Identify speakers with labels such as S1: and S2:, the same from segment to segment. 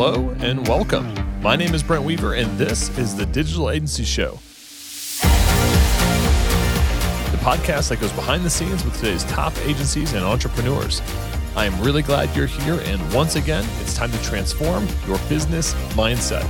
S1: Hello and welcome. My name is Brent Weaver, and this is the Digital Agency Show. The podcast that goes behind the scenes with today's top agencies and entrepreneurs. I am really glad you're here, and once again, it's time to transform your business mindset.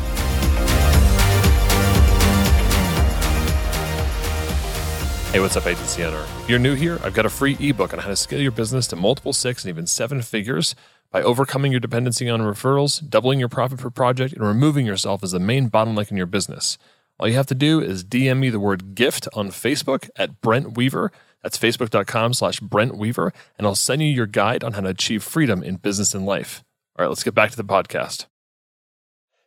S1: Hey, what's up, agency owner? If you're new here, I've got a free ebook on how to scale your business to multiple six and even seven figures by overcoming your dependency on referrals, doubling your profit per project, and removing yourself as the main bottleneck in your business. All you have to do is DM me the word gift on Facebook at Brent Weaver. That's facebook.com slash Brent Weaver, and I'll send you your guide on how to achieve freedom in business and life. All right, let's get back to the podcast.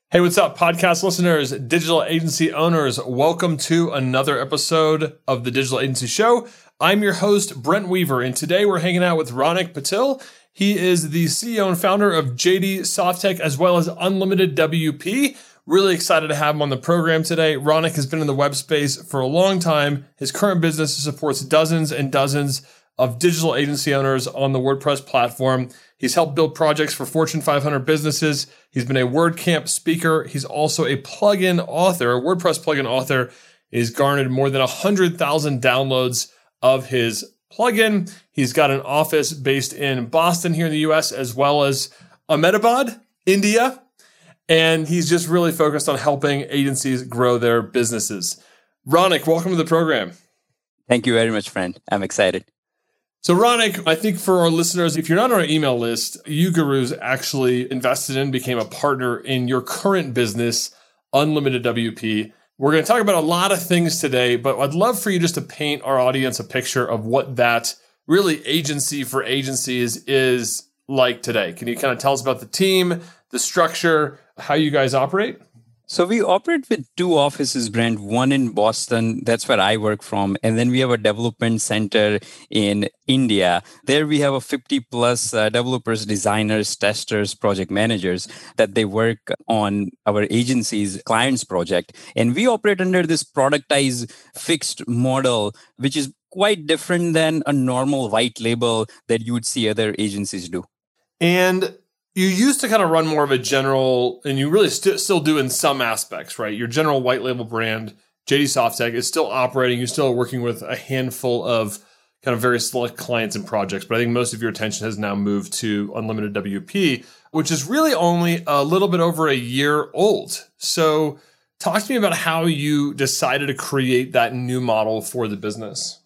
S1: Hey, what's up, podcast listeners, digital agency owners? Welcome to another episode of the Digital Agency Show. I'm your host, Brent Weaver, and today we're hanging out with Ronik Patel. He is the CEO and founder of JD Softtech as well as Unlimited WP. Really excited to have him on the program today. Ronik has been in the web space for a long time. His current business supports dozens and dozens of digital agency owners on the WordPress platform. He's helped build projects for Fortune 500 businesses. He's been a WordCamp speaker. He's also a plugin author, a WordPress plugin author. He's garnered more than 100,000 downloads of his plugin. He's got an office based in Boston here in the US, as well as Ahmedabad, India. And he's just really focused on helping agencies grow their businesses. Ronik, welcome to the program.
S2: Thank you very much, friend. I'm excited.
S1: So, Ronik, I think for our listeners, if you're not on our email list, UGurus actually invested in, became a partner in your current business, Unlimited WP. We're going to talk about a lot of things today, but I'd love for you just to paint our audience a picture of what that really agency for agencies is like today. Can you kind of tell us about the team, the structure, how you guys operate?
S2: So we operate with two offices, Brent. One in Boston, that's where I work from, and then we have a development center in India. There we have a 50 plus uh, developers, designers, testers, project managers that they work on our agency's clients project, and we operate under this productized fixed model, which is quite different than a normal white label that you would see other agencies do.
S1: And you used to kind of run more of a general, and you really st- still do in some aspects, right? Your general white label brand, JD Softtech, is still operating. You're still working with a handful of kind of very select clients and projects, but I think most of your attention has now moved to Unlimited WP, which is really only a little bit over a year old. So, talk to me about how you decided to create that new model for the business.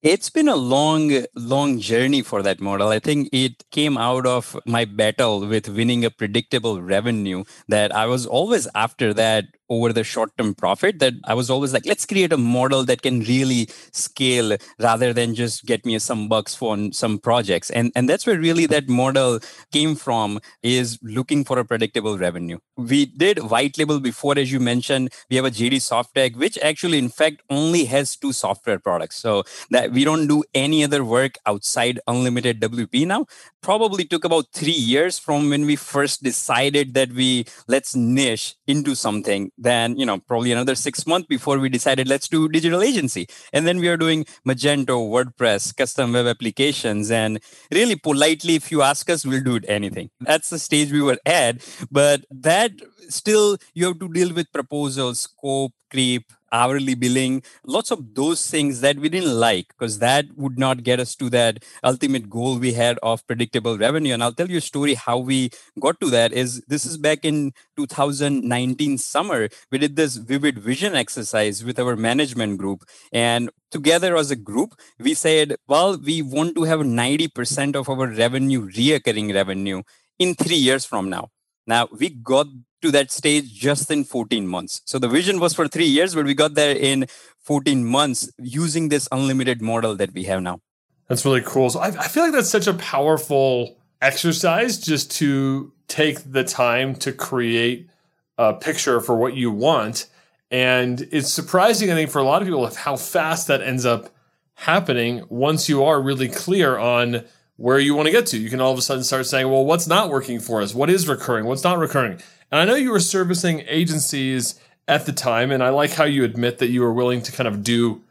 S2: It's been a long, long journey for that model. I think it came out of my battle with winning a predictable revenue that I was always after that over the short term profit that I was always like, let's create a model that can really scale rather than just get me some bucks for some projects. And, and that's where really that model came from is looking for a predictable revenue. We did white label before, as you mentioned, we have a JD Softtech, which actually in fact only has two software products. So that we don't do any other work outside unlimited WP now. Probably took about three years from when we first decided that we let's niche into something. Then you know probably another six months before we decided let's do digital agency. And then we are doing magento wordpress custom web applications. And really politely if you ask us we'll do anything. That's the stage we were at. But that still you have to deal with proposals scope creep hourly billing, lots of those things that we didn't like because that would not get us to that ultimate goal we had of predictable revenue. And I'll tell you a story how we got to that is this is back in 2019 summer. We did this vivid vision exercise with our management group. And together as a group, we said, well, we want to have 90% of our revenue, reoccurring revenue in three years from now. Now we got to that stage just in 14 months. So the vision was for three years, but we got there in 14 months using this unlimited model that we have now.
S1: That's really cool. So I, I feel like that's such a powerful exercise just to take the time to create a picture for what you want. And it's surprising, I think, for a lot of people, how fast that ends up happening once you are really clear on where you want to get to. You can all of a sudden start saying, well, what's not working for us? What is recurring? What's not recurring? And I know you were servicing agencies at the time, and I like how you admit that you were willing to kind of do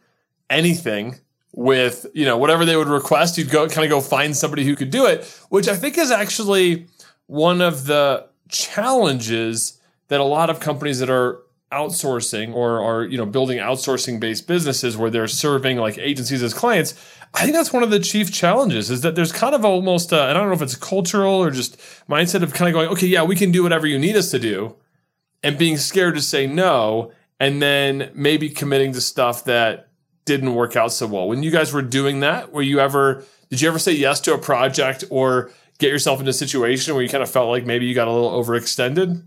S1: anything with, you know, whatever they would request. You'd go kind of go find somebody who could do it, which I think is actually one of the challenges that a lot of companies that are outsourcing or are you know building outsourcing based businesses where they're serving like agencies as clients i think that's one of the chief challenges is that there's kind of almost I i don't know if it's cultural or just mindset of kind of going okay yeah we can do whatever you need us to do and being scared to say no and then maybe committing to stuff that didn't work out so well. When you guys were doing that were you ever did you ever say yes to a project or get yourself into a situation where you kind of felt like maybe you got a little overextended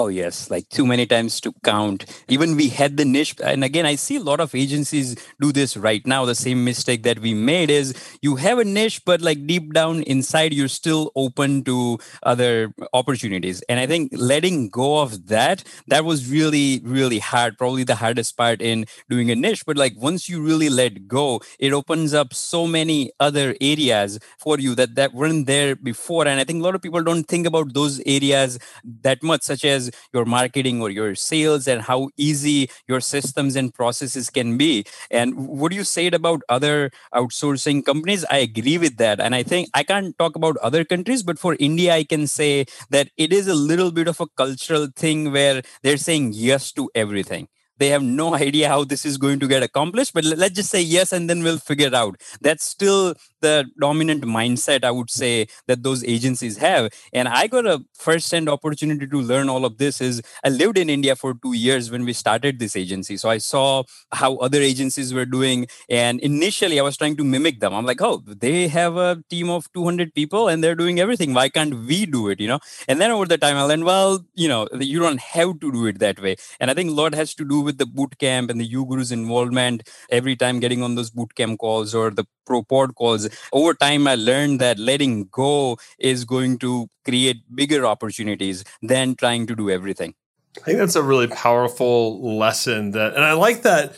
S2: Oh, yes, like too many times to count. Even we had the niche. And again, I see a lot of agencies do this right now. The same mistake that we made is you have a niche, but like deep down inside, you're still open to other opportunities. And I think letting go of that, that was really, really hard. Probably the hardest part in doing a niche. But like once you really let go, it opens up so many other areas for you that, that weren't there before. And I think a lot of people don't think about those areas that much, such as your marketing or your sales and how easy your systems and processes can be. And what you said about other outsourcing companies, I agree with that. And I think I can't talk about other countries, but for India, I can say that it is a little bit of a cultural thing where they're saying yes to everything they have no idea how this is going to get accomplished but let's just say yes and then we'll figure it out that's still the dominant mindset i would say that those agencies have. And i got a first hand opportunity to learn all of this is i lived in india for 2 years when we started this agency. So i saw how other agencies were doing and initially i was trying to mimic them. I'm like oh they have a team of 200 people and they're doing everything. Why can't we do it? You know? And then over the time i learned well you know you don't have to do it that way. And i think a lot has to do with the boot camp and the uguru's involvement every time getting on those boot camp calls or the pod calls. Over time i learned that letting go is going to create bigger opportunities than trying to do everything.
S1: I think that's a really powerful lesson that and i like that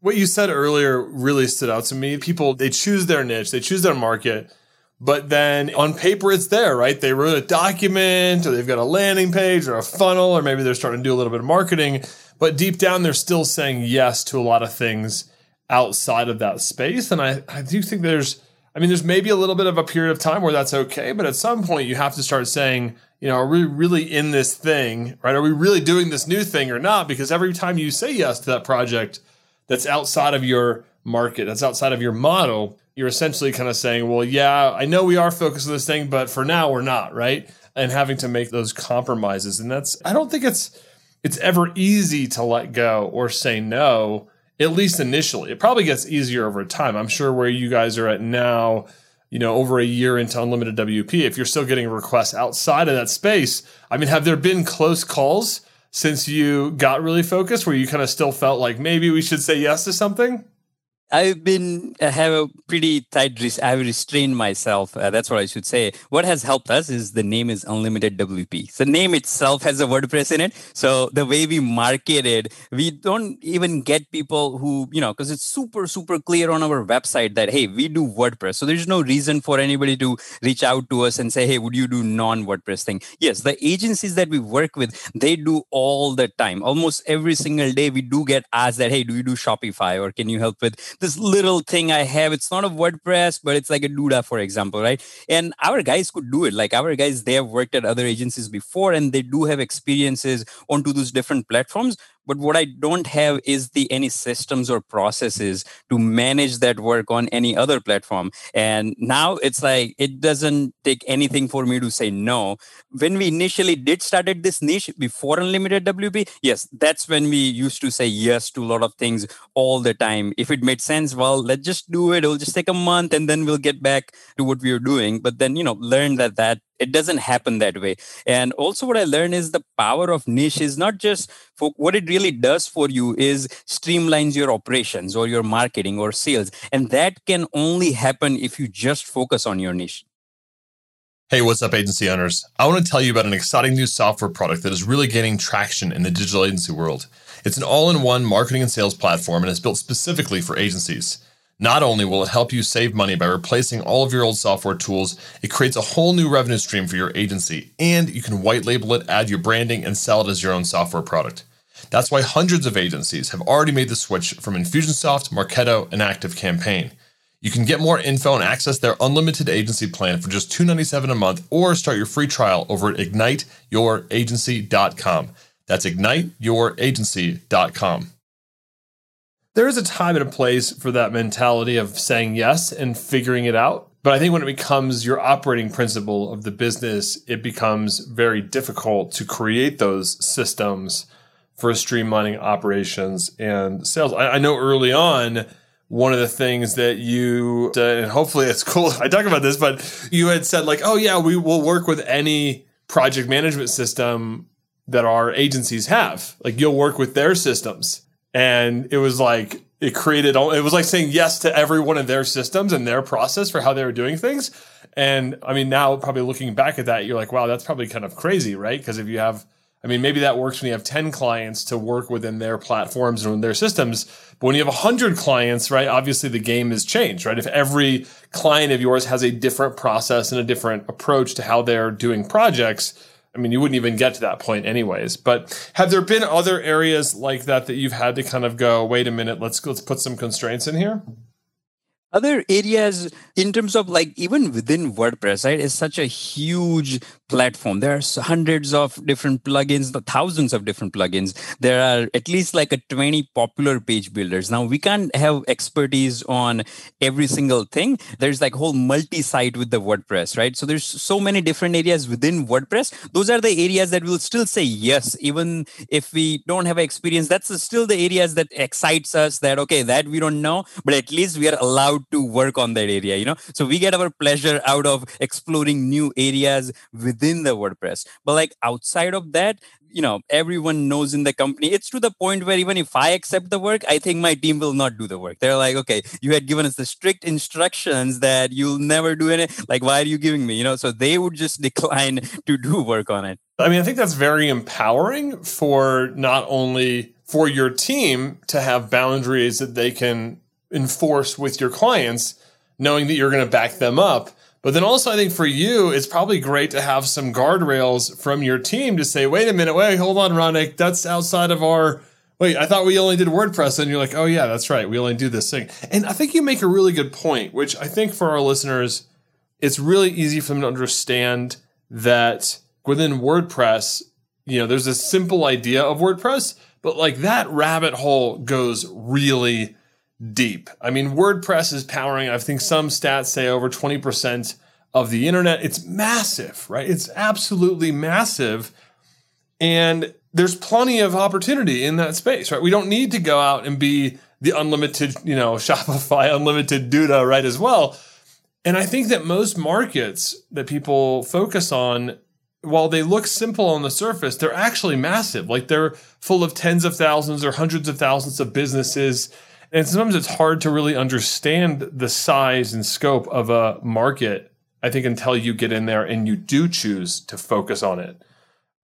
S1: what you said earlier really stood out to me. People they choose their niche they choose their market but then on paper it's there right? They wrote a document or they've got a landing page or a funnel or maybe they're starting to do a little bit of marketing but deep down they're still saying yes to a lot of things outside of that space and i, I do think there's I mean, there's maybe a little bit of a period of time where that's okay, but at some point you have to start saying, you know, are we really in this thing, right? Are we really doing this new thing or not? Because every time you say yes to that project that's outside of your market, that's outside of your model, you're essentially kind of saying, well, yeah, I know we are focused on this thing, but for now we're not, right? And having to make those compromises. And that's, I don't think it's, it's ever easy to let go or say no at least initially. It probably gets easier over time. I'm sure where you guys are at now, you know, over a year into unlimited WP, if you're still getting requests outside of that space, I mean, have there been close calls since you got really focused where you kind of still felt like maybe we should say yes to something?
S2: I've been I have a pretty tight. I've restrained myself. Uh, that's what I should say. What has helped us is the name is Unlimited WP. The name itself has a WordPress in it. So the way we market it, we don't even get people who you know because it's super super clear on our website that hey we do WordPress. So there's no reason for anybody to reach out to us and say hey would you do non WordPress thing? Yes, the agencies that we work with they do all the time. Almost every single day we do get asked that hey do you do Shopify or can you help with this little thing I have. It's not a WordPress, but it's like a Duda, for example, right? And our guys could do it. Like our guys, they have worked at other agencies before and they do have experiences onto those different platforms but what i don't have is the any systems or processes to manage that work on any other platform. And now it's like it doesn't take anything for me to say no. When we initially did started this niche before unlimited wp yes that's when we used to say yes to a lot of things all the time. If it made sense well let's just do it. It'll just take a month and then we'll get back to what we were doing. But then you know learn that that it doesn't happen that way and also what i learned is the power of niche is not just for what it really does for you is streamlines your operations or your marketing or sales and that can only happen if you just focus on your niche
S1: Hey, what's up, agency owners? I want to tell you about an exciting new software product that is really gaining traction in the digital agency world. It's an all in one marketing and sales platform and is built specifically for agencies. Not only will it help you save money by replacing all of your old software tools, it creates a whole new revenue stream for your agency, and you can white label it, add your branding, and sell it as your own software product. That's why hundreds of agencies have already made the switch from Infusionsoft, Marketo, and ActiveCampaign. You can get more info and access their unlimited agency plan for just 297 a month or start your free trial over at igniteyouragency.com. That's igniteyouragency.com. There is a time and a place for that mentality of saying yes and figuring it out. But I think when it becomes your operating principle of the business, it becomes very difficult to create those systems for streamlining operations and sales. I, I know early on, one of the things that you did, and hopefully it's cool. I talk about this, but you had said like, oh yeah, we will work with any project management system that our agencies have. Like you'll work with their systems. And it was like, it created, it was like saying yes to every one of their systems and their process for how they were doing things. And I mean, now probably looking back at that, you're like, wow, that's probably kind of crazy, right? Because if you have, I mean, maybe that works when you have 10 clients to work within their platforms and their systems. But when you have 100 clients, right, obviously the game has changed, right? If every client of yours has a different process and a different approach to how they're doing projects, I mean, you wouldn't even get to that point anyways. But have there been other areas like that that you've had to kind of go, wait a minute, let's let's put some constraints in here?
S2: Other areas in terms of like even within wordpress right is such a huge platform. There are hundreds of different plugins the thousands of different plugins. There are at least like a 20 popular page builders. Now we can't have expertise on every single thing. There's like whole multi-site with the wordpress right? So there's so many different areas within wordpress. Those are the areas that we'll still say yes even if we don't have experience. That's still the areas that excites us that okay that we don't know but at least we are allowed to work on that area you know? So we get our pleasure out of exploring new areas within the wordpress. But like outside of that you know everyone knows in the company it's to the point where even if i accept the work i think my team will not do the work. They're like okay you had given us the strict instructions that you'll never do it like why are you giving me? You know? So they would just decline to do work on it.
S1: I mean i think that's very empowering for not only for your team to have boundaries that they can enforce with your clients, knowing that you're going to back them up. But then also, I think for you, it's probably great to have some guardrails from your team to say, wait a minute, wait, hold on, Ronik, that's outside of our. Wait, I thought we only did WordPress. And you're like, oh, yeah, that's right. We only do this thing. And I think you make a really good point, which I think for our listeners, it's really easy for them to understand that within WordPress, you know, there's a simple idea of WordPress, but like that rabbit hole goes really deep. I mean, WordPress is powering, I think some stats say over 20% of the internet. It's massive, right? It's absolutely massive. And there's plenty of opportunity in that space, right? We don't need to go out and be the unlimited, you know, Shopify unlimited Duda, right, as well. And I think that most markets that people focus on, while they look simple on the surface, they're actually massive. Like they're full of tens of thousands or hundreds of thousands of businesses and sometimes it's hard to really understand the size and scope of a market, I think, until you get in there and you do choose to focus on it.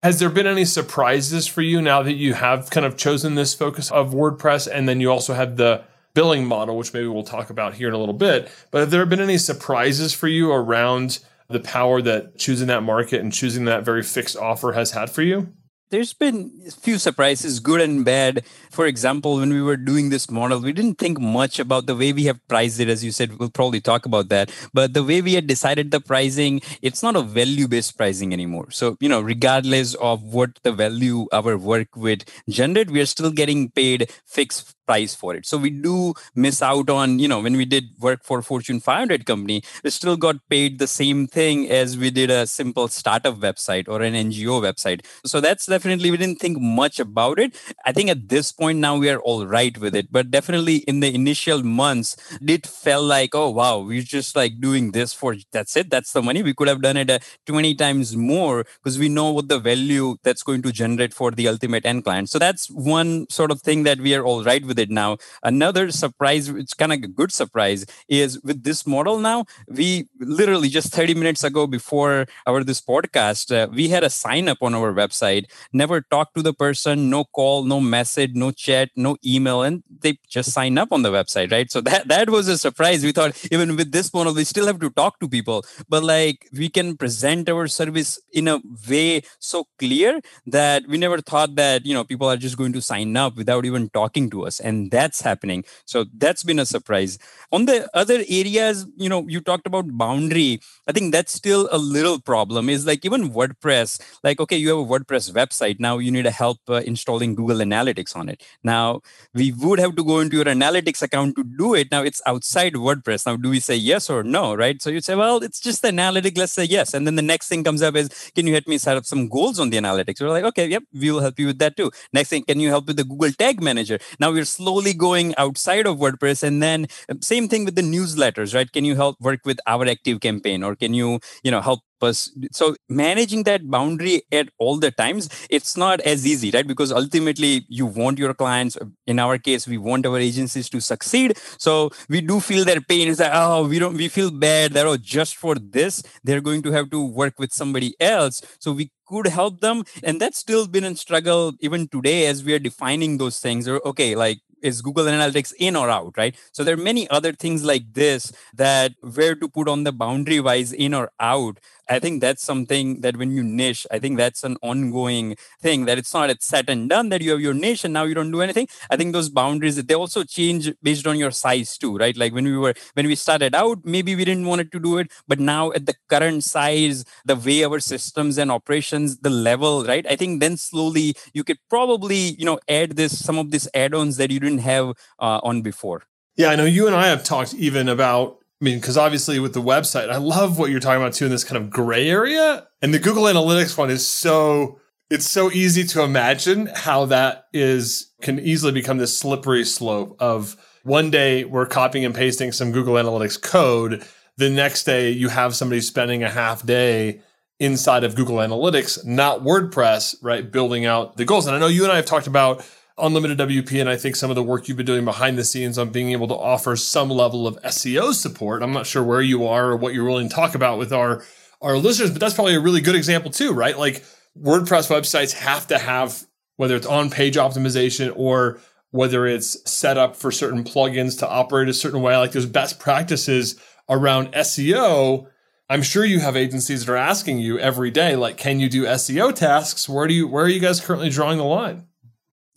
S1: Has there been any surprises for you now that you have kind of chosen this focus of WordPress and then you also have the billing model, which maybe we'll talk about here in a little bit? But have there been any surprises for you around the power that choosing that market and choosing that very fixed offer has had for you?
S2: There's been a few surprises, good and bad. For example, when we were doing this model, we didn't think much about the way we have priced it. As you said, we'll probably talk about that. But the way we had decided the pricing, it's not a value based pricing anymore. So, you know, regardless of what the value our work would generate, we are still getting paid fixed price for it. So we do miss out on, you know, when we did work for Fortune 500 company, we still got paid the same thing as we did a simple startup website or an NGO website. So that's definitely, we didn't think much about it. I think at this point now we are all right with it. But definitely in the initial months, it felt like, oh, wow, we're just like doing this for, that's it. That's the money. We could have done it uh, 20 times more because we know what the value that's going to generate for the ultimate end client. So that's one sort of thing that we are all right with with it now. Another surprise, it's kind of a good surprise, is with this model now, we literally just 30 minutes ago before our this podcast, uh, we had a sign up on our website, never talked to the person, no call, no message, no chat, no email, and they just sign up on the website, right? So that that was a surprise. We thought even with this model, we still have to talk to people, but like we can present our service in a way so clear that we never thought that you know people are just going to sign up without even talking to us and that's happening. So that's been a surprise. On the other areas, you know, you talked about boundary. I think that's still a little problem. Is like even WordPress. Like, okay, you have a WordPress website now. You need a help uh, installing Google Analytics on it. Now we would have to go into your analytics account to do it. Now it's outside WordPress. Now do we say yes or no? Right. So you say, well, it's just the analytic. Let's say yes, and then the next thing comes up is, can you help me set up some goals on the analytics? We're like, okay, yep, we will help you with that too. Next thing, can you help with the Google Tag Manager? Now we're slowly going outside of WordPress. And then um, same thing with the newsletters, right? Can you help work with our active campaign or can you, you know, help us so managing that boundary at all the times it's not as easy right because ultimately you want your clients in our case we want our agencies to succeed so we do feel their pain is that oh we don't we feel bad that oh just for this they're going to have to work with somebody else so we could help them and that's still been a struggle even today as we are defining those things or okay like is google analytics in or out right? So there are many other things like this that where to put on the boundary wise in or out I think that's something that when you niche, I think that's an ongoing thing that it's not it's set and done that you have your niche and now you don't do anything. I think those boundaries they also change based on your size too, right? Like when we were when we started out, maybe we didn't want it to do it, but now at the current size, the way our systems and operations, the level, right? I think then slowly you could probably you know add this some of these add-ons that you didn't have uh, on before.
S1: Yeah, I know you and I have talked even about I mean, because obviously with the website, I love what you're talking about too in this kind of gray area. And the Google Analytics one is so it's so easy to imagine how that is can easily become this slippery slope of one day we're copying and pasting some Google Analytics code. The next day you have somebody spending a half day inside of Google Analytics, not WordPress, right? Building out the goals. And I know you and I have talked about Unlimited WP and I think some of the work you've been doing behind the scenes on being able to offer some level of SEO support. I'm not sure where you are or what you're willing to talk about with our our listeners, but that's probably a really good example too, right? Like WordPress websites have to have whether it's on page optimization or whether it's set up for certain plugins to operate a certain way, like there's best practices around SEO. I'm sure you have agencies that are asking you every day, like, can you do SEO tasks? Where do you where are you guys currently drawing the line?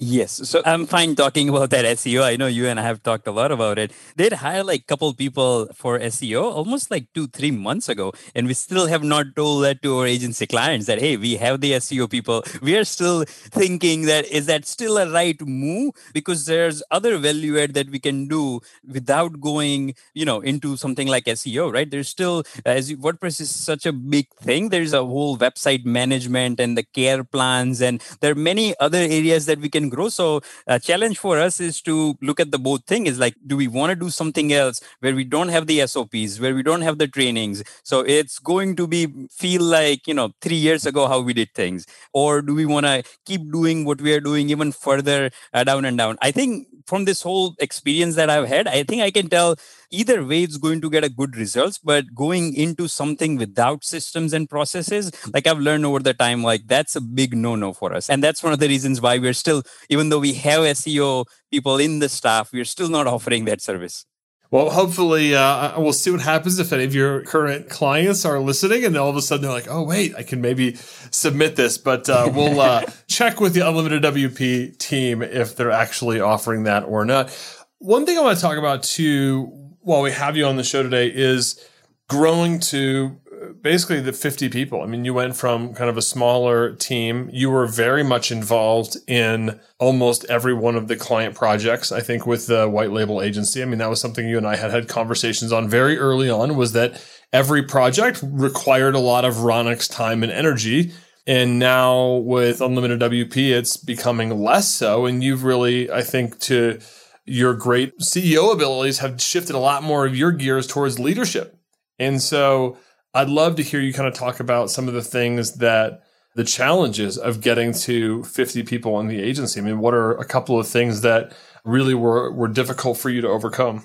S2: Yes. So I'm fine talking about that SEO. I know you and I have talked a lot about it. They'd hire like a couple people for SEO almost like two, three months ago. And we still have not told that to our agency clients that, hey, we have the SEO people. We are still thinking that is that still a right move? Because there's other value add that we can do without going, you know, into something like SEO, right? There's still, as WordPress is such a big thing, there's a whole website management and the care plans. And there are many other areas that we can grow. So a challenge for us is to look at the both thing is like do we want to do something else where we don't have the sops where we don't have the trainings? So it's going to be feel like you know 3 years ago how we did things. Or do we want to keep doing what we are doing even further uh, down and down? I think from this whole experience that I've had, I think I can tell either way it's going to get a good results. But going into something without systems and processes, like I've learned over the time, like that's a big no-no for us. And that's one of the reasons why we're still, even though we have SEO people in the staff, we're still not offering that service.
S1: Well, hopefully, uh, we'll see what happens if any of your current clients are listening, and all of a sudden they're like, "Oh, wait, I can maybe submit this." But uh, we'll uh, check with the Unlimited WP team if they're actually offering that or not. One thing I want to talk about too, while we have you on the show today, is growing to uh, basically the 50 people. I mean, you went from kind of a smaller team. You were very much involved in almost every one of the client projects. I think with the white label agency. I mean, that was something you and I had had conversations on very early on was that every project required a lot of Ronik's time and energy. And now with Unlimited WP, it's becoming less so. And you've really, I think, to your great CEO abilities have shifted a lot more of your gears towards leadership. And so I'd love to hear you kind of talk about some of the things that the challenges of getting to 50 people in the agency. I mean, what are a couple of things that really were, were difficult for you to overcome?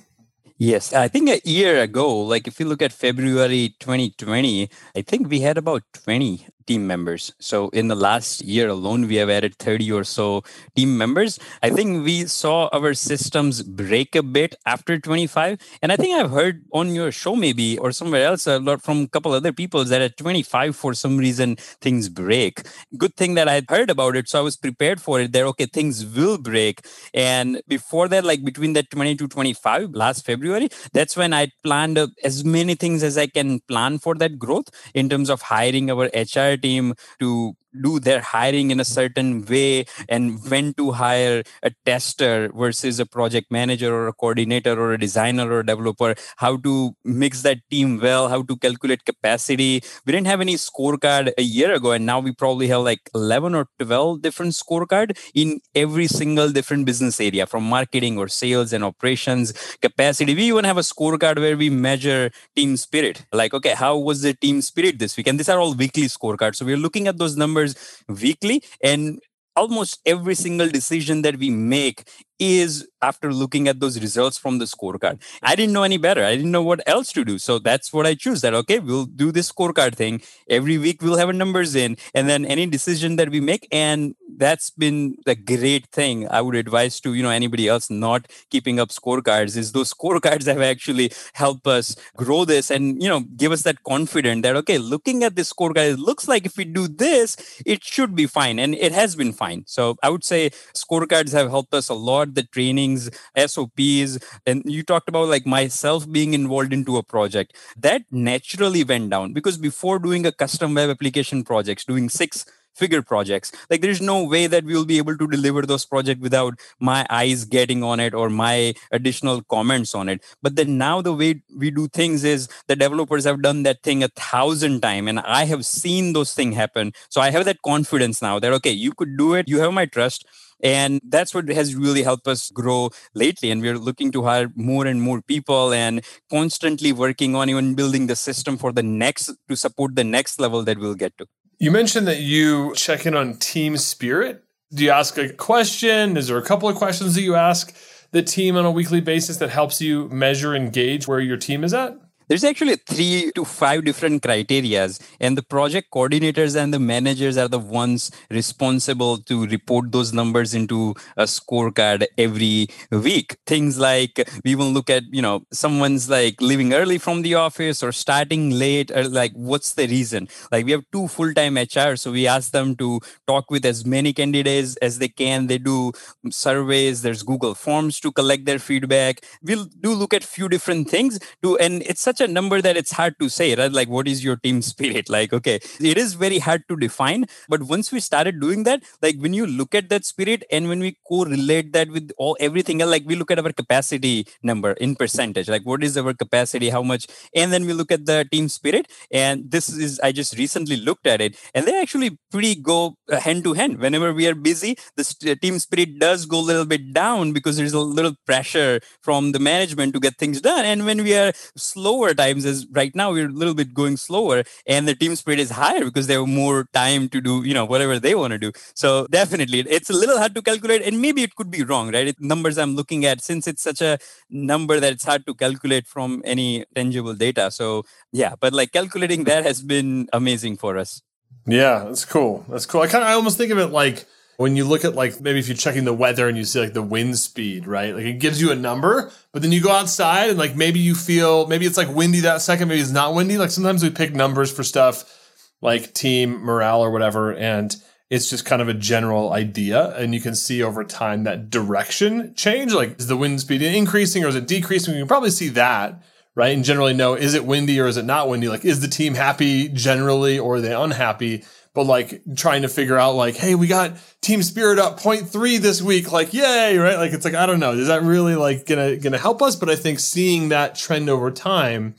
S2: Yes, I think a year ago, like if you look at February 2020, I think we had about 20 team members. So in the last year alone, we have added 30 or so team members. I think we saw our systems break a bit after 25. And I think I've heard on your show maybe or somewhere else a lot from a couple other people that at 25 for some reason things break. Good thing that I had heard about it. So I was prepared for it there. Okay, things will break. And before that, like between that 20 to 25 last February, that's when I planned as many things as I can plan for that growth in terms of hiring our HR team to do their hiring in a certain way and when to hire a tester versus a project manager or a coordinator or a designer or a developer how to mix that team well how to calculate capacity. We didn't have any scorecard a year ago and now we probably have like 11 or 12 different scorecard in every single different business area from marketing or sales and operations capacity. We even have a scorecard where we measure team spirit. Like okay how was the team spirit this week? And these are all weekly scorecards. So we're looking at those numbers weekly and almost every single decision that we make is after looking at those results from the scorecard. I didn't know any better. I didn't know what else to do. So that's what I choose that, okay, we'll do this scorecard thing. Every week we'll have a numbers in and then any decision that we make. And that's been the great thing I would advise to, you know, anybody else not keeping up scorecards is those scorecards have actually helped us grow this and, you know, give us that confidence that, okay, looking at this scorecard, it looks like if we do this, it should be fine. And it has been fine. So I would say scorecards have helped us a lot the trainings sops and you talked about like myself being involved into a project that naturally went down because before doing a custom web application projects doing six figure projects like there's no way that we'll be able to deliver those projects without my eyes getting on it or my additional comments on it but then now the way we do things is the developers have done that thing a thousand times and i have seen those things happen so i have that confidence now that okay you could do it you have my trust and that's what has really helped us grow lately. And we're looking to hire more and more people and constantly working on even building the system for the next to support the next level that we'll get to.
S1: You mentioned that you check in on team spirit. Do you ask a question? Is there a couple of questions that you ask the team on a weekly basis that helps you measure and gauge where your team is at?
S2: There's actually three to five different criterias and the project coordinators and the managers are the ones responsible to report those numbers into a scorecard every week. Things like we will look at you know someone's like leaving early from the office or starting late or like what's the reason? Like we have two full-time hr so we ask them to talk with as many candidates as they can. They do surveys there's google forms to collect their feedback. We'll do look at few different things to and it's such such a number that it's hard to say, right? Like, what is your team spirit? Like, okay, it is very hard to define. But once we started doing that, like when you look at that spirit and when we correlate that with all everything else, like we look at our capacity number in percentage, like what is our capacity, how much, and then we look at the team spirit. And this is, I just recently looked at it, and they actually pretty go uh, hand to hand. Whenever we are busy, the uh, team spirit does go a little bit down because there's a little pressure from the management to get things done. And when we are slower slower times is right now we're a little bit going slower and the team spirit is higher because they have more time to do you know whatever they want to do. So definitely it's a little hard to calculate and maybe it could be wrong right? It, numbers i'm looking at since it's such a number that it's hard to calculate from any tangible data. So yeah but like calculating that has been amazing for us.
S1: Yeah that's cool. That's cool. I kind of i almost think of it like when you look at like maybe if you're checking the weather and you see like the wind speed, right? Like it gives you a number, but then you go outside and like maybe you feel maybe it's like windy that second, maybe it's not windy. Like sometimes we pick numbers for stuff like team morale or whatever, and it's just kind of a general idea. And you can see over time that direction change. Like is the wind speed increasing or is it decreasing? You can probably see that. Right. And generally know, is it windy or is it not windy? Like, is the team happy generally or are they unhappy? But like trying to figure out like, hey, we got team spirit up 0.3 this week. Like, yay, right? Like, it's like, I don't know. Is that really like gonna, gonna help us? But I think seeing that trend over time,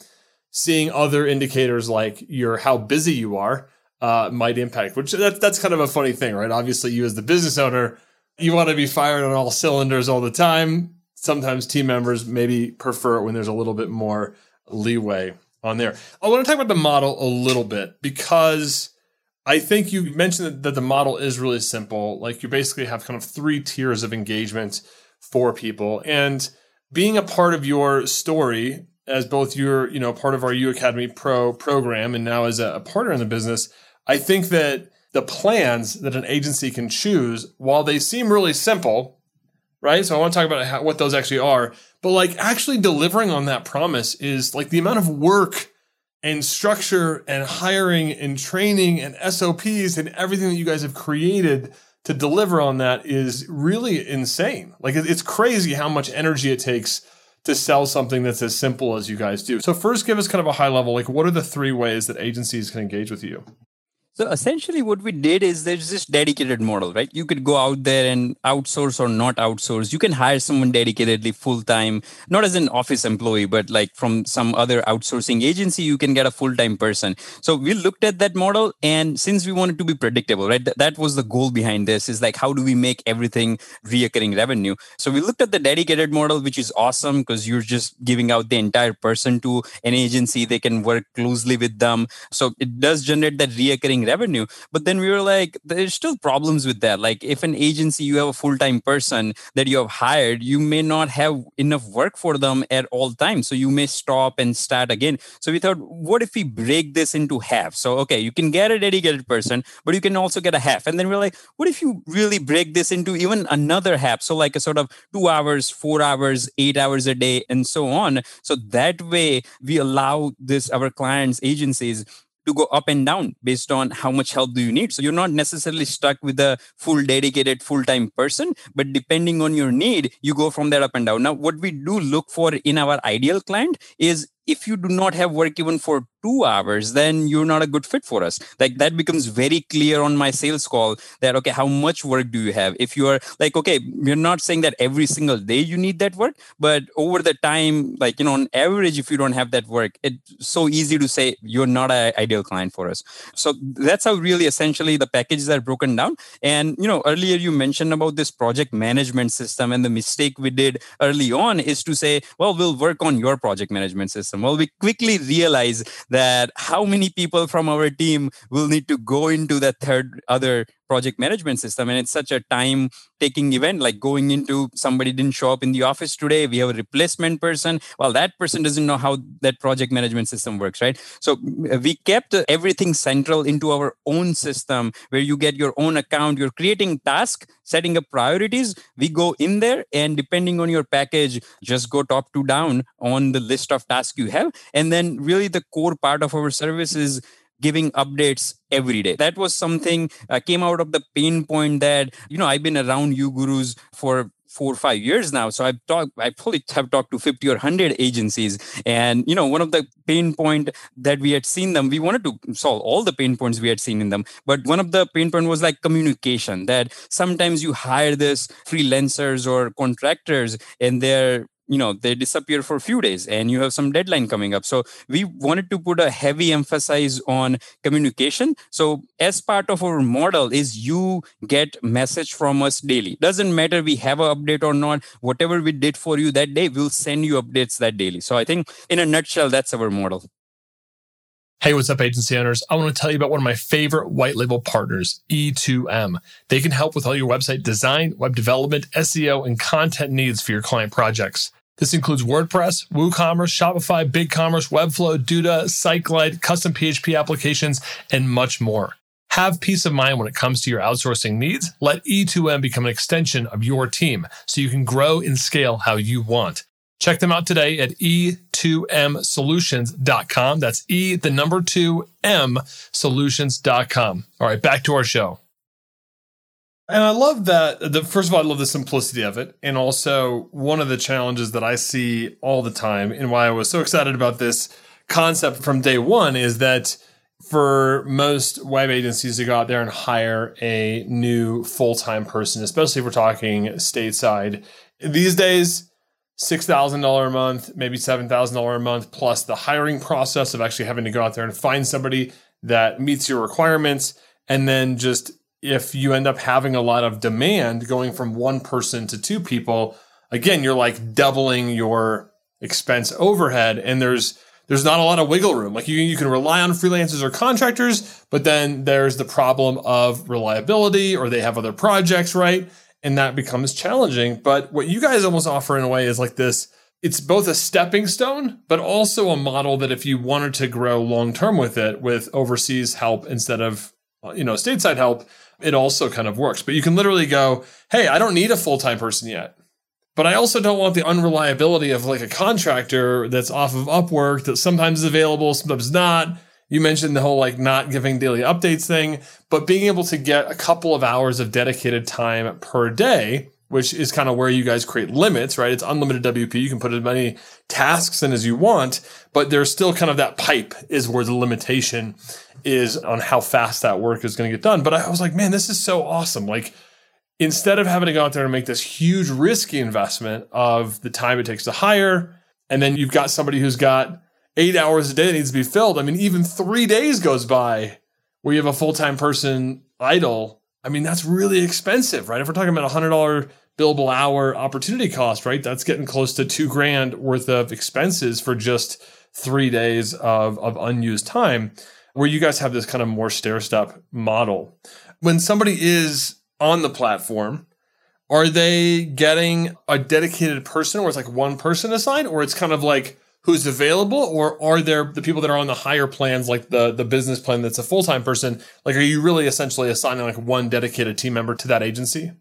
S1: seeing other indicators like your, how busy you are, uh, might impact, which that's, that's kind of a funny thing, right? Obviously you as the business owner, you want to be firing on all cylinders all the time. Sometimes team members maybe prefer it when there's a little bit more leeway on there. I want to talk about the model a little bit because I think you mentioned that the model is really simple. Like you basically have kind of three tiers of engagement for people. And being a part of your story as both your, you know, part of our U Academy Pro program and now as a, partner in the business, I think that the plans that an agency can choose, while they seem really simple, right? So I want to talk about how, what those actually are, but like actually delivering on that promise is like the amount of work and structure and hiring and training and SOPs and everything that you guys have created to deliver on that is really insane. Like it's crazy how much energy it takes to sell something that's as simple as you guys do. So first give us kind of a high level like what are the three ways that agencies can engage with you?
S2: So essentially, what we did is there's this dedicated model, right? You could go out there and outsource or not outsource. You can hire someone dedicatedly full time, not as an office employee, but like from some other outsourcing agency, you can get a full time person. So we looked at that model, and since we wanted to be predictable, right? Th- that was the goal behind this is like, how do we make everything reoccurring revenue? So we looked at the dedicated model, which is awesome because you're just giving out the entire person to an agency. They can work closely with them. So it does generate that reoccurring revenue but then we were like there's still problems with that. Like if an agency you have a full-time person that you have hired you may not have enough work for them at all times so you may stop and start again. So we thought what if we break this into half? So okay you can get a dedicated person but you can also get a half. And then we're like what if you really break this into even another half? So like a sort of two hours four hours eight hours a day and so on. So that way we allow this our clients agencies to go up and down based on how much help do you need. So you're not necessarily stuck with a full dedicated full-time person but depending on your need you go from there up and down. Now what we do look for in our ideal client is if you do not have work even for two hours, then you're not a good fit for us. Like that becomes very clear on my sales call that, okay, how much work do you have? If you are like, okay, you're not saying that every single day you need that work, but over the time, like, you know, on average, if you don't have that work, it's so easy to say you're not an ideal client for us. So that's how really essentially the packages are broken down. And, you know, earlier you mentioned about this project management system and the mistake we did early on is to say, well, we'll work on your project management system. Well, we quickly realize that how many people from our team will need to go into that third other project management system and it's such a time taking event like going into somebody didn't show up in the office today we have a replacement person. Well that person doesn't know how that project management system works right? So uh, we kept everything central into our own system where you get your own account you're creating task setting up priorities we go in there and depending on your package just go top to down on the list of tasks you have. And then really the core part of our service is giving updates every day. That was something uh, came out of the pain point that you know i've been around uGurus for four or five years now. So i've talked i probably have talked to 50 or 100 agencies. And you know one of the pain point that we had seen them we wanted to solve all the pain points we had seen in them. But one of the pain point was like communication that sometimes you hire this freelancers or contractors and they're you know they disappear for a few days and you have some deadline coming up. So we wanted to put a heavy emphasis on communication. So as part of our model is you get message from us daily. Doesn't matter we have an update or not whatever we did for you that day we'll send you updates that daily. So i think in a nutshell that's our model
S1: Hey, what's up, agency owners? I want to tell you about one of my favorite white label partners, E2M. They can help with all your website design, web development, SEO, and content needs for your client projects. This includes WordPress, WooCommerce, Shopify, BigCommerce, Webflow, Duda, SiteGlide, custom PHP applications, and much more. Have peace of mind when it comes to your outsourcing needs. Let E2M become an extension of your team so you can grow and scale how you want. Check them out today at e2msolutions.com. That's E, the number two M solutions.com. All right, back to our show. And I love that. The first of all, I love the simplicity of it, and also one of the challenges that I see all the time, and why I was so excited about this concept from day one is that for most web agencies to go out there and hire a new full time person, especially if we're talking stateside, these days, six thousand dollar a month, maybe seven thousand dollar a month, plus the hiring process of actually having to go out there and find somebody that meets your requirements, and then just if you end up having a lot of demand going from one person to two people, again, you're like doubling your expense overhead and there's there's not a lot of wiggle room. Like you, you can rely on freelancers or contractors, but then there's the problem of reliability or they have other projects, right? And that becomes challenging. But what you guys almost offer in a way is like this it's both a stepping stone, but also a model that if you wanted to grow long term with it, with overseas help instead of you know, stateside help, it also kind of works. But you can literally go, hey, I don't need a full time person yet. But I also don't want the unreliability of like a contractor that's off of Upwork that sometimes is available, sometimes not. You mentioned the whole like not giving daily updates thing, but being able to get a couple of hours of dedicated time per day, which is kind of where you guys create limits, right? It's unlimited WP. You can put as many tasks in as you want, but there's still kind of that pipe is where the limitation is on how fast that work is going to get done. But I was like, man, this is so awesome. Like, instead of having to go out there and make this huge risky investment of the time it takes to hire, and then you've got somebody who's got eight hours a day that needs to be filled. I mean, even three days goes by where you have a full time person idle. I mean, that's really expensive, right? If we're talking about a hundred dollar billable hour opportunity cost, right? That's getting close to two grand worth of expenses for just three days of, of unused time, where you guys have this kind of more stair step model. When somebody is on the platform, are they getting a dedicated person where it's like one person assigned, or it's kind of like who's available or are there the people that are on the higher plans like the the business plan that's a full-time person? Like are you really essentially assigning like one dedicated team member to that agency?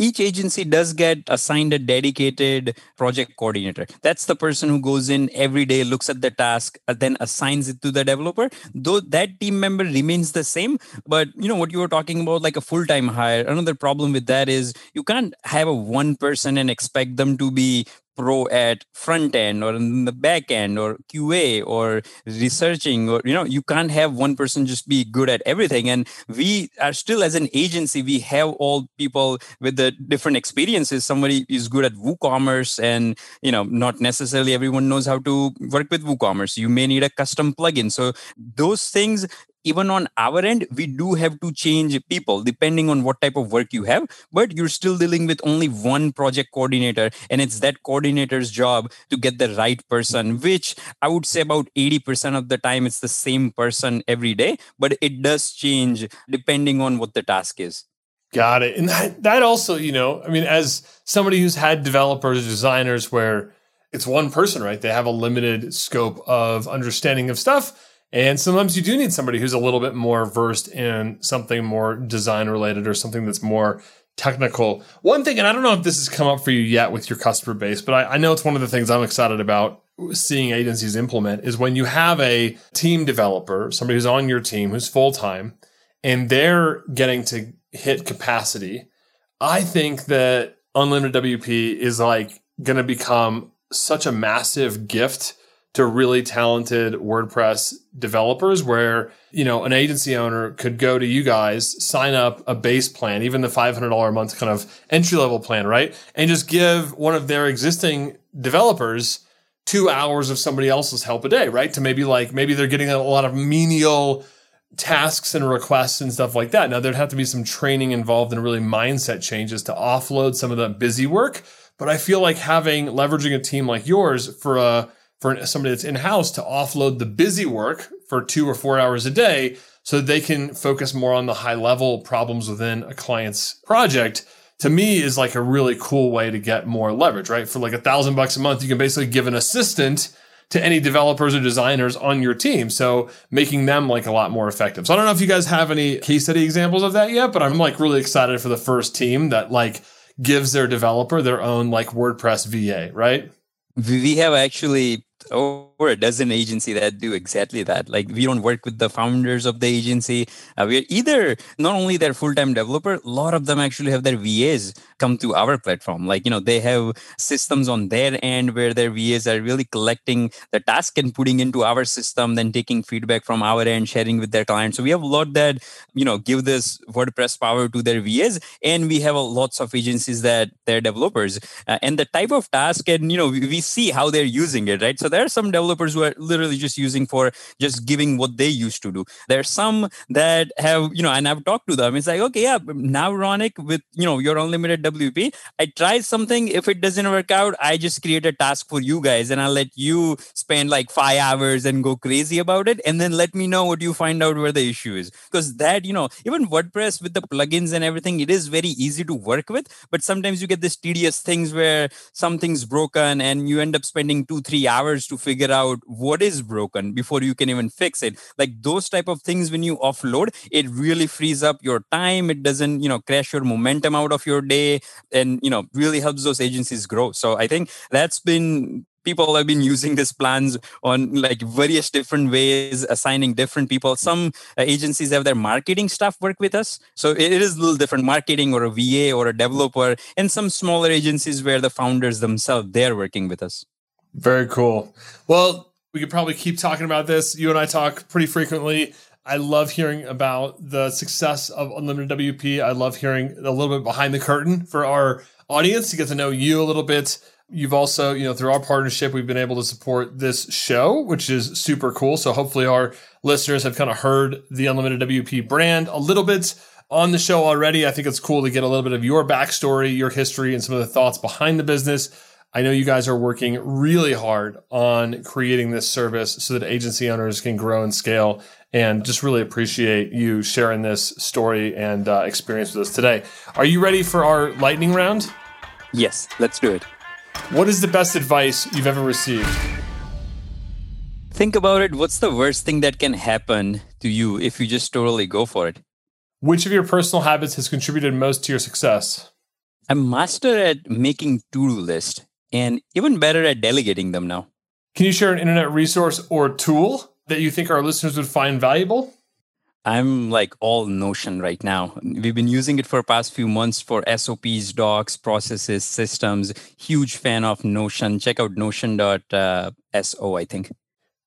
S2: Each agency does get assigned a dedicated project coordinator. That's the person who goes in every day looks at the task and then assigns it to the developer. Though that team member remains the same but you know what you were talking about like a full-time hire. Another problem with that is you can't have a one person and expect them to be pro at front end or in the back end or qa or researching or you know you can't have one person just be good at everything. And we are still as an agency we have all people with the different experiences. Somebody is good at woocommerce and you know not necessarily everyone knows how to work with woocommerce. You may need a custom plugin. So those things even on our end, we do have to change people depending on what type of work you have, but you're still dealing with only one project coordinator, and it's that coordinator's job to get the right person, which I would say about 80% of the time it's the same person every day, but it does change depending on what the task is.
S1: Got it. And that, that also, you know, I mean, as somebody who's had developers, designers where it's one person, right? They have a limited scope of understanding of stuff and sometimes you do need somebody who's a little bit more versed in something more design related or something that's more technical. One thing, and I don't know if this has come up for you yet with your customer base, but I, I know it's one of the things I'm excited about seeing agencies implement is when you have a team developer, somebody who's on your team who's full time, and they're getting to hit capacity. I think that unlimited WP is like going to become such a massive gift to really talented WordPress developers where, you know, an agency owner could go to you guys, sign up a base plan, even the $500 a month kind of entry level plan, right? And just give one of their existing developers two hours of somebody else's help a day, right? To maybe like, maybe they're getting a lot of menial tasks and requests and stuff like that. Now there'd have to be some training involved and really mindset changes to offload some of the busy work. But I feel like having leveraging a team like yours for a for somebody that's in house to offload the busy work for two or four hours a day so they can focus more on the high level problems within a client's project to me is like a really cool way to get more leverage, right? For like a thousand bucks a month, you can basically give an assistant to any developers or designers on your team. So making them like a lot more effective. So I don't know if you guys have any case study examples of that yet, but I'm like really excited for the first team that like gives their developer their own like WordPress VA, right?
S2: We have actually over a dozen agency that do exactly that. Like we don't work with the founders of the agency. Uh, we're either not only their full-time developer, a lot of them actually have their VAs come to our platform. Like, you know, they have systems on their end where their VAs are really collecting the task and putting into our system, then taking feedback from our end, sharing with their clients. So we have a lot that, you know, give this WordPress power to their VAs. And we have a, lots of agencies that they're developers. Uh, and the type of task, and, you know, we, we see how they're using it, right? So there are some developers who are literally just using for just giving what they used to do. There are some that have, you know, and I've talked to them. It's like, okay, yeah, now Ronik with, you know, your unlimited WP. I try something. If it doesn't work out, I just create a task for you guys and I'll let you spend like five hours and go crazy about it. And then let me know what you find out where the issue is. Because that, you know, even WordPress with the plugins and everything, it is very easy to work with. But sometimes you get this tedious things where something's broken and you end up spending two, three hours to figure out what is broken before you can even fix it. Like those type of things when you offload it really frees up your time. It doesn't you know crash your momentum out of your day and you know really helps those agencies grow. So i think that's been people have been using these plans on like various different ways assigning different people. Some uh, agencies have their marketing staff work with us. So it is a little different marketing or a va or a developer and some smaller agencies where the founders themselves they're working with us
S1: very cool well we could probably keep talking about this you and i talk pretty frequently I love hearing about the success of Unlimited WP. I love hearing a little bit behind the curtain for our audience to get to know you a little bit You've also, you know, through our partnership, we've been able to support this show, which is super cool. So hopefully our listeners have kind of heard the Unlimited WP brand a little bit on the show already. I think it's cool to get a little bit of your backstory, your history, and some of the thoughts behind the business. I know you guys are working really hard on creating this service so that agency owners can grow and scale. And just really appreciate you sharing this story and uh, experience with us today. Are you ready for our lightning round?
S2: Yes, let's do it.
S1: What is the best advice you've ever received?
S2: Think about it. What's the worst thing that can happen to you if you just totally go for it?
S1: Which of your personal habits has contributed most to your success?
S2: I'm master at making to-do list and even better at delegating them now.
S1: Can you share an internet resource or tool that you think our listeners would find valuable?
S2: I'm like all Notion right now. We've been using it for past few months for SOPs, docs, processes, systems. Huge fan of Notion. Check out notion.so, uh, I think.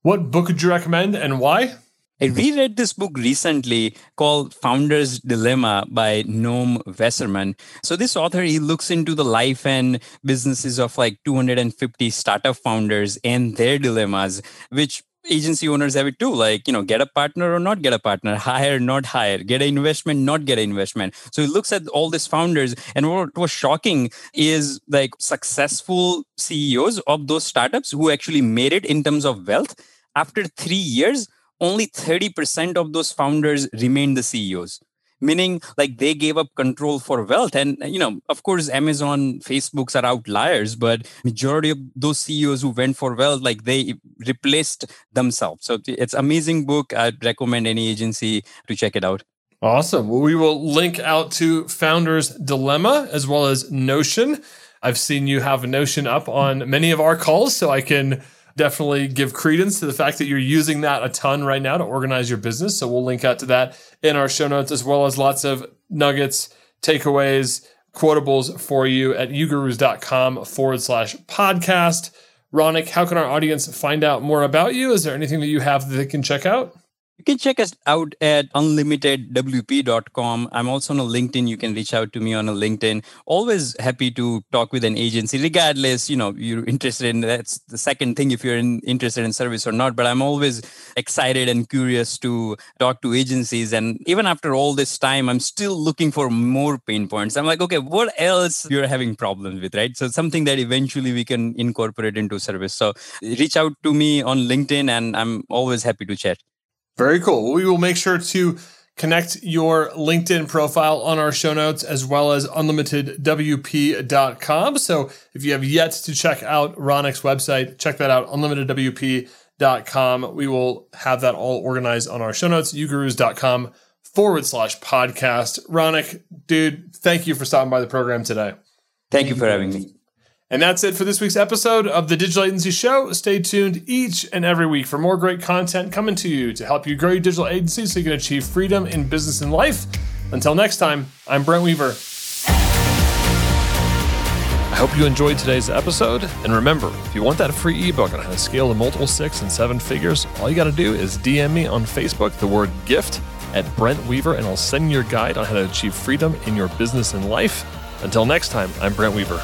S1: What book would you recommend and why?
S2: I reread this book recently called Founder's Dilemma by Noam Wasserman. So this author, he looks into the life and businesses of like 250 startup founders and their dilemmas, which agency owners have it too like you know get a partner or not get a partner hire not hire get an investment not get an investment so he looks at all these founders and what was shocking is like successful ceos of those startups who actually made it in terms of wealth after 3 years only 30% of those founders remained the ceos meaning like they gave up control for wealth. And you know of course amazon facebooks are outliers but majority of those ceos who went for wealth like they replaced themselves. So it's amazing book. I'd recommend any agency to check it out.
S1: Awesome. Well we will link out to founders dilemma as well as notion. I've seen you have notion up on many of our calls so i can definitely give credence to the fact that you're using that a ton right now to organize your business. So we'll link out to that in our show notes, as well as lots of nuggets, takeaways, quotables for you at ugurus.com forward slash podcast. Ronik, how can our audience find out more about you? Is there anything that you have that they can check out?
S2: You can check us out at unlimitedwp.com. I'm also on a LinkedIn. You can reach out to me on a LinkedIn. Always happy to talk with an agency, regardless, you know, you're interested in that's the second thing if you're in, interested in service or not. But I'm always excited and curious to talk to agencies. And even after all this time, I'm still looking for more pain points. I'm like, okay, what else you're having problems with, right? So something that eventually we can incorporate into service. So reach out to me on LinkedIn and I'm always happy to chat.
S1: Very cool. We will make sure to connect your LinkedIn profile on our show notes as well as unlimitedwp.com. So if you have yet to check out Ronik's website, check that out, unlimitedwp.com. We will have that all organized on our show notes, ugurus.com forward slash podcast. Ronik, dude, thank you for stopping by the program today.
S2: Thank you for having me.
S1: And that's it for this week's episode of the Digital Agency Show. Stay tuned each and every week for more great content coming to you to help you grow your digital agency so you can achieve freedom in business and life. Until next time, I'm Brent Weaver. I hope you enjoyed today's episode. And remember, if you want that free ebook on how to scale to multiple six and seven figures, all you got to do is DM me on Facebook the word gift at Brent Weaver, and I'll send you your guide on how to achieve freedom in your business and life. Until next time, I'm Brent Weaver.